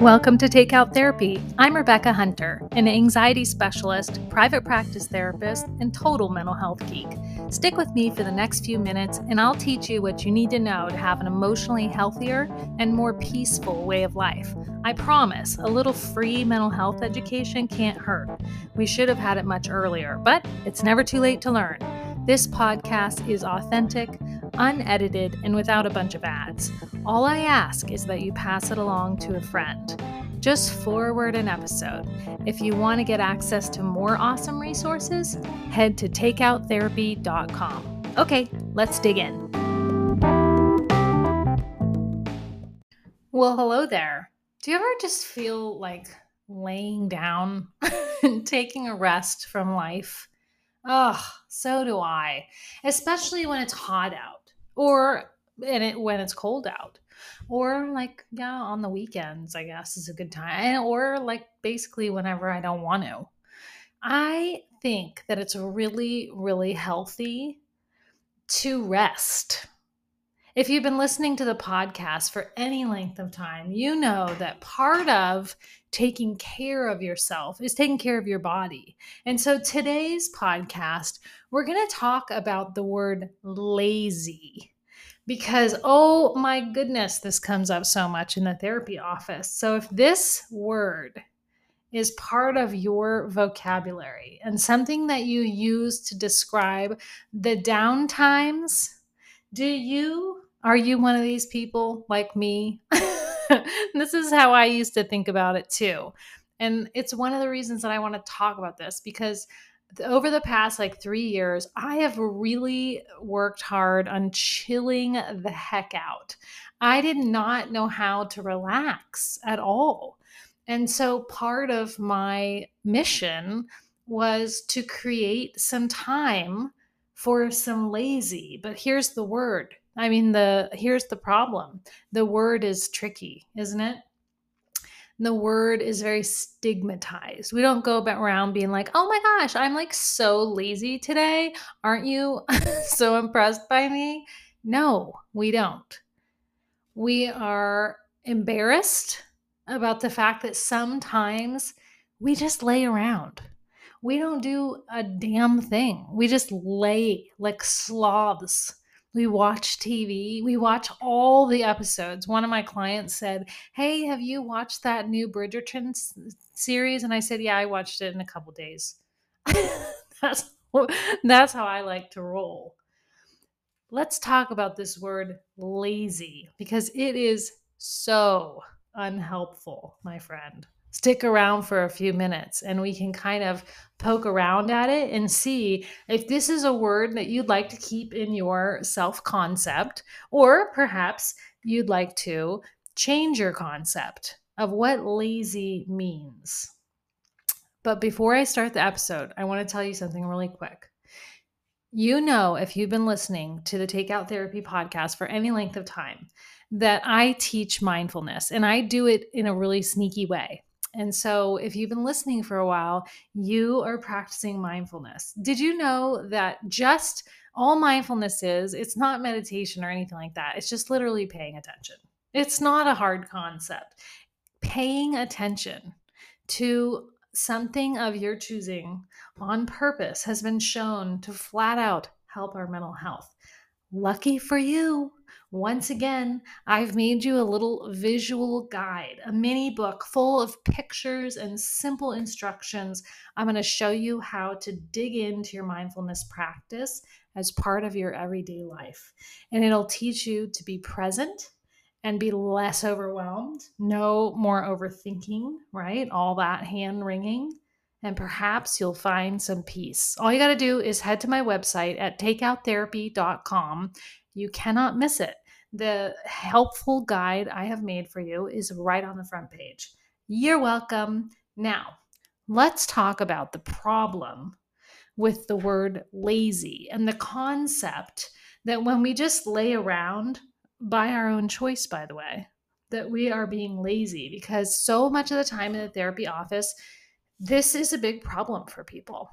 Welcome to Takeout Therapy. I'm Rebecca Hunter, an anxiety specialist, private practice therapist, and total mental health geek. Stick with me for the next few minutes, and I'll teach you what you need to know to have an emotionally healthier and more peaceful way of life. I promise, a little free mental health education can't hurt. We should have had it much earlier, but it's never too late to learn. This podcast is authentic, unedited, and without a bunch of ads. All I ask is that you pass it along to a friend. Just forward an episode. If you want to get access to more awesome resources, head to takeouttherapy.com. Okay, let's dig in. Well, hello there. Do you ever just feel like laying down and taking a rest from life? Oh, so do I. Especially when it's hot out or and it when it's cold out. Or like yeah, on the weekends, I guess is a good time. Or like basically whenever I don't want to. I think that it's really really healthy to rest. If you've been listening to the podcast for any length of time, you know that part of taking care of yourself is taking care of your body. And so today's podcast, we're going to talk about the word lazy because, oh my goodness, this comes up so much in the therapy office. So if this word is part of your vocabulary and something that you use to describe the down times, do you are you one of these people like me? this is how I used to think about it too. And it's one of the reasons that I want to talk about this because over the past like three years, I have really worked hard on chilling the heck out. I did not know how to relax at all. And so part of my mission was to create some time for some lazy, but here's the word I mean, the here's the problem. The word is tricky, isn't it? The word is very stigmatized. We don't go around being like, "Oh my gosh, I'm like so lazy today. Aren't you so impressed by me?" No, we don't. We are embarrassed about the fact that sometimes we just lay around. We don't do a damn thing. We just lay like sloths we watch TV. We watch all the episodes. One of my clients said, Hey, have you watched that new Bridgerton series? And I said, Yeah, I watched it in a couple days. that's, that's how I like to roll. Let's talk about this word lazy because it is so unhelpful, my friend stick around for a few minutes and we can kind of poke around at it and see if this is a word that you'd like to keep in your self concept, or perhaps you'd like to change your concept of what lazy means. But before I start the episode, I want to tell you something really quick. You know, if you've been listening to the Takeout Therapy podcast for any length of time, that I teach mindfulness and I do it in a really sneaky way. And so, if you've been listening for a while, you are practicing mindfulness. Did you know that just all mindfulness is, it's not meditation or anything like that. It's just literally paying attention. It's not a hard concept. Paying attention to something of your choosing on purpose has been shown to flat out help our mental health. Lucky for you, once again, I've made you a little visual guide, a mini book full of pictures and simple instructions. I'm going to show you how to dig into your mindfulness practice as part of your everyday life. And it'll teach you to be present and be less overwhelmed, no more overthinking, right? All that hand wringing. And perhaps you'll find some peace. All you got to do is head to my website at takeouttherapy.com you cannot miss it. The helpful guide I have made for you is right on the front page. You're welcome. Now, let's talk about the problem with the word lazy and the concept that when we just lay around by our own choice, by the way, that we are being lazy because so much of the time in the therapy office, this is a big problem for people.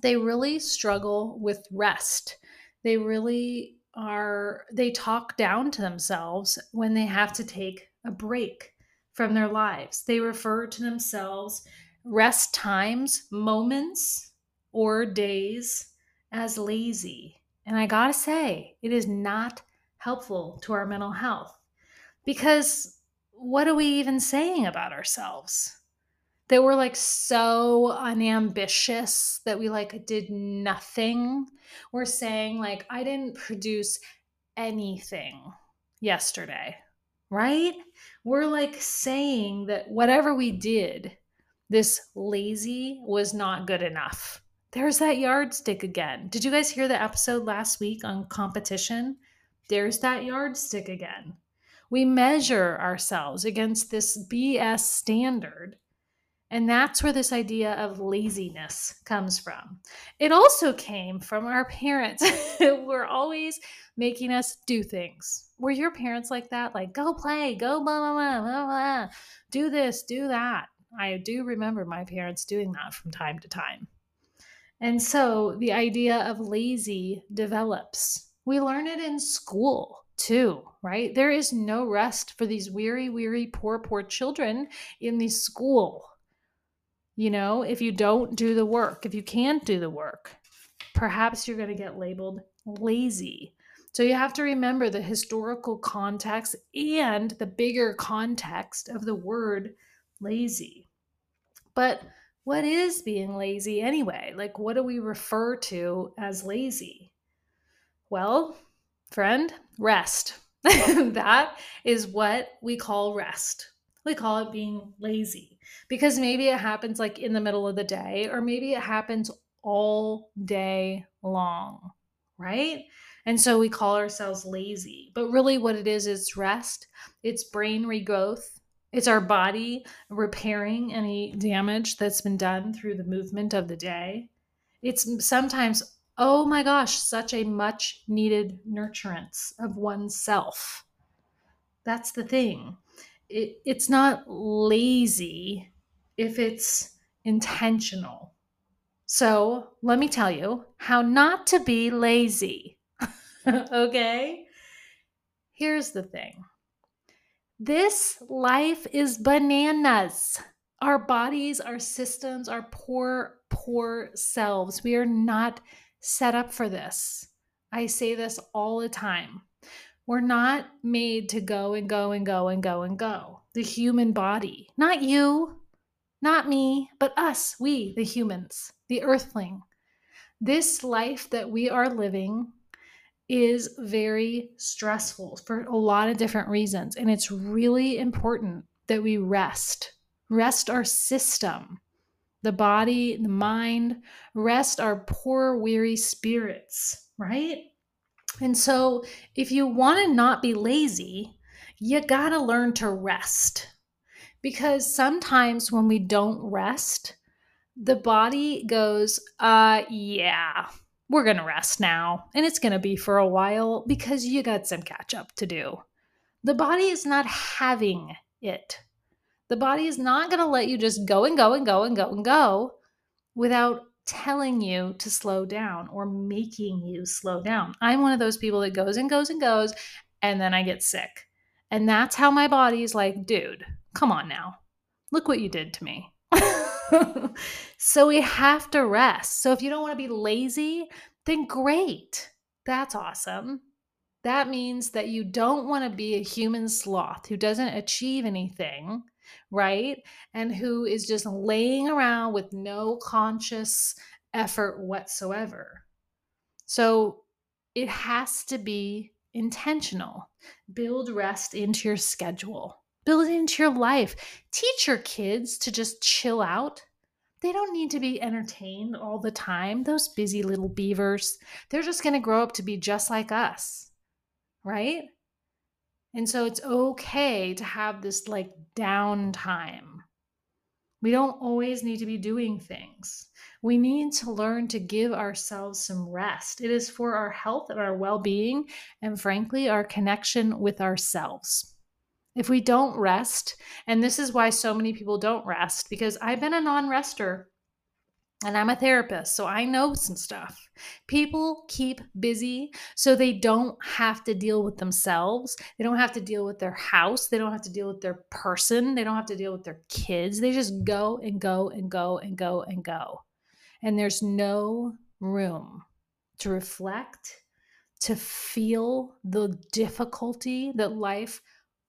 They really struggle with rest. They really are they talk down to themselves when they have to take a break from their lives. They refer to themselves rest times, moments, or days as lazy. And I gotta say, it is not helpful to our mental health because what are we even saying about ourselves? That we're like so unambitious that we like did nothing. We're saying, like, I didn't produce anything yesterday, right? We're like saying that whatever we did, this lazy was not good enough. There's that yardstick again. Did you guys hear the episode last week on competition? There's that yardstick again. We measure ourselves against this BS standard. And that's where this idea of laziness comes from. It also came from our parents who were always making us do things. Were your parents like that? Like, go play, go blah, blah, blah, blah, blah, do this, do that. I do remember my parents doing that from time to time. And so the idea of lazy develops. We learn it in school too, right? There is no rest for these weary, weary, poor, poor children in the school. You know, if you don't do the work, if you can't do the work, perhaps you're going to get labeled lazy. So you have to remember the historical context and the bigger context of the word lazy. But what is being lazy anyway? Like, what do we refer to as lazy? Well, friend, rest. that is what we call rest. We call it being lazy because maybe it happens like in the middle of the day, or maybe it happens all day long, right? And so we call ourselves lazy. But really, what it is, is rest, it's brain regrowth, it's our body repairing any damage that's been done through the movement of the day. It's sometimes oh my gosh, such a much needed nurturance of oneself. That's the thing. It, it's not lazy if it's intentional. So let me tell you how not to be lazy. okay? Here's the thing this life is bananas. Our bodies, our systems, our poor, poor selves. We are not set up for this. I say this all the time. We're not made to go and go and go and go and go. The human body, not you, not me, but us, we, the humans, the earthling. This life that we are living is very stressful for a lot of different reasons. And it's really important that we rest, rest our system, the body, the mind, rest our poor, weary spirits, right? And so, if you want to not be lazy, you got to learn to rest. Because sometimes when we don't rest, the body goes, uh, yeah, we're going to rest now. And it's going to be for a while because you got some catch up to do. The body is not having it. The body is not going to let you just go and go and go and go and go without telling you to slow down or making you slow down. I'm one of those people that goes and goes and goes, and then I get sick. And that's how my body's like, dude, come on now. Look what you did to me. so we have to rest. So if you don't want to be lazy, then great. That's awesome. That means that you don't want to be a human sloth who doesn't achieve anything right? And who is just laying around with no conscious effort whatsoever. So it has to be intentional. Build rest into your schedule, build it into your life. Teach your kids to just chill out. They don't need to be entertained all the time. Those busy little beavers, they're just going to grow up to be just like us, right? And so it's okay to have this like downtime. We don't always need to be doing things. We need to learn to give ourselves some rest. It is for our health and our well being, and frankly, our connection with ourselves. If we don't rest, and this is why so many people don't rest, because I've been a non rester. And I'm a therapist, so I know some stuff. People keep busy so they don't have to deal with themselves. They don't have to deal with their house. They don't have to deal with their person. They don't have to deal with their kids. They just go and go and go and go and go. And there's no room to reflect, to feel the difficulty that life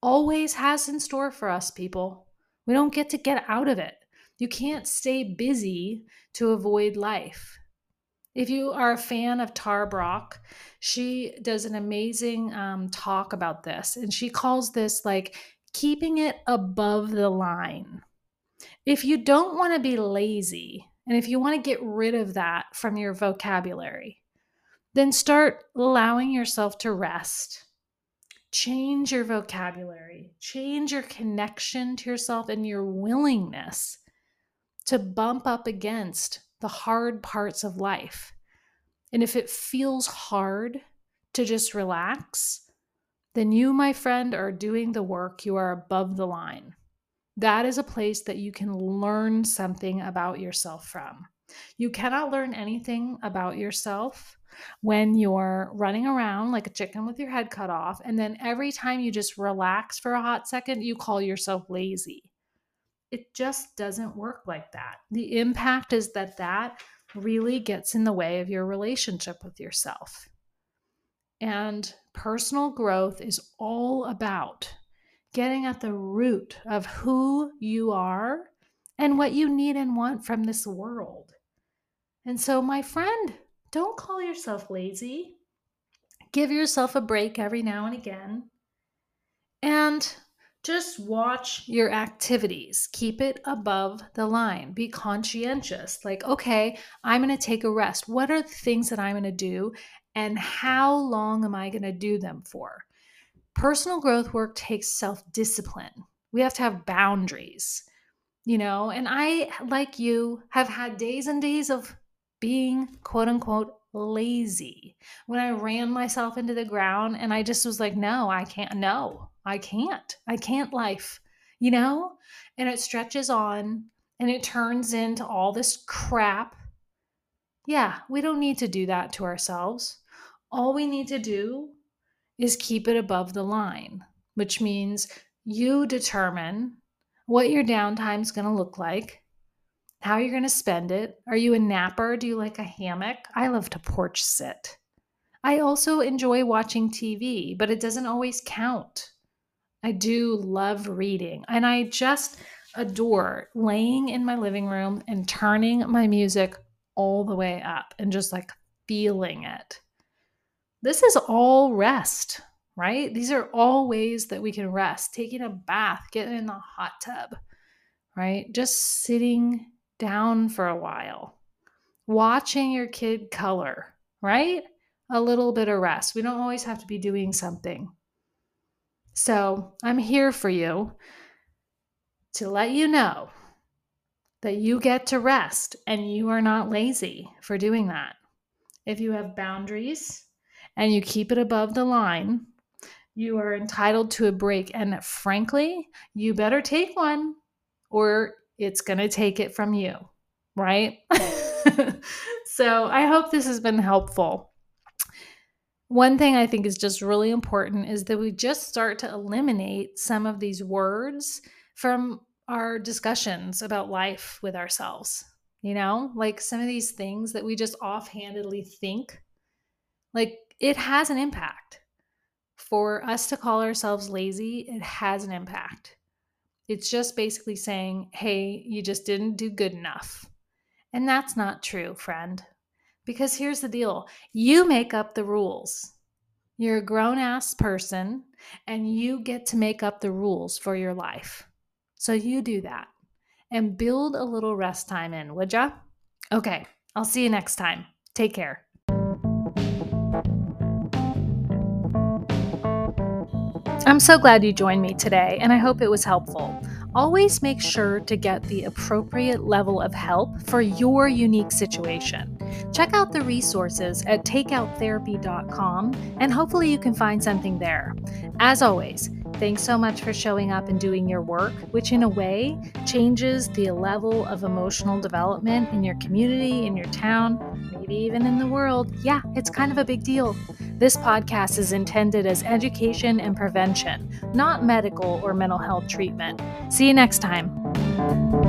always has in store for us, people. We don't get to get out of it. You can't stay busy to avoid life. If you are a fan of Tara Brach, she does an amazing um, talk about this, and she calls this like keeping it above the line. If you don't want to be lazy, and if you want to get rid of that from your vocabulary, then start allowing yourself to rest. Change your vocabulary, change your connection to yourself and your willingness to bump up against the hard parts of life. And if it feels hard to just relax, then you, my friend, are doing the work. You are above the line. That is a place that you can learn something about yourself from. You cannot learn anything about yourself when you're running around like a chicken with your head cut off. And then every time you just relax for a hot second, you call yourself lazy. It just doesn't work like that. The impact is that that really gets in the way of your relationship with yourself. And personal growth is all about getting at the root of who you are and what you need and want from this world. And so, my friend, don't call yourself lazy. Give yourself a break every now and again. And just watch your activities. Keep it above the line. Be conscientious. Like, okay, I'm going to take a rest. What are the things that I'm going to do? And how long am I going to do them for? Personal growth work takes self discipline. We have to have boundaries, you know. And I, like you, have had days and days of being quote unquote lazy when I ran myself into the ground and I just was like, no, I can't. No, I can't. I can't life, you know? And it stretches on and it turns into all this crap. Yeah, we don't need to do that to ourselves. All we need to do is keep it above the line, which means you determine what your downtime is going to look like, how you're going to spend it. Are you a napper? Do you like a hammock? I love to porch sit. I also enjoy watching TV, but it doesn't always count. I do love reading, and I just adore laying in my living room and turning my music all the way up and just like feeling it. This is all rest, right? These are all ways that we can rest. Taking a bath, getting in the hot tub, right? Just sitting down for a while, watching your kid color, right? A little bit of rest. We don't always have to be doing something. So I'm here for you to let you know that you get to rest and you are not lazy for doing that. If you have boundaries and you keep it above the line, you are entitled to a break. And frankly, you better take one or it's going to take it from you, right? so I hope this has been helpful one thing I think is just really important is that we just start to eliminate some of these words from our discussions about life with ourselves. You know, like some of these things that we just offhandedly think, like it has an impact. For us to call ourselves lazy, it has an impact. It's just basically saying, hey, you just didn't do good enough. And that's not true, friend. Because here's the deal you make up the rules. You're a grown ass person and you get to make up the rules for your life. So you do that and build a little rest time in, would ya? Okay, I'll see you next time. Take care. I'm so glad you joined me today, and I hope it was helpful always make sure to get the appropriate level of help for your unique situation. Check out the resources at takeouttherapy.com and hopefully you can find something there. As always, Thanks so much for showing up and doing your work, which in a way changes the level of emotional development in your community, in your town, maybe even in the world. Yeah, it's kind of a big deal. This podcast is intended as education and prevention, not medical or mental health treatment. See you next time.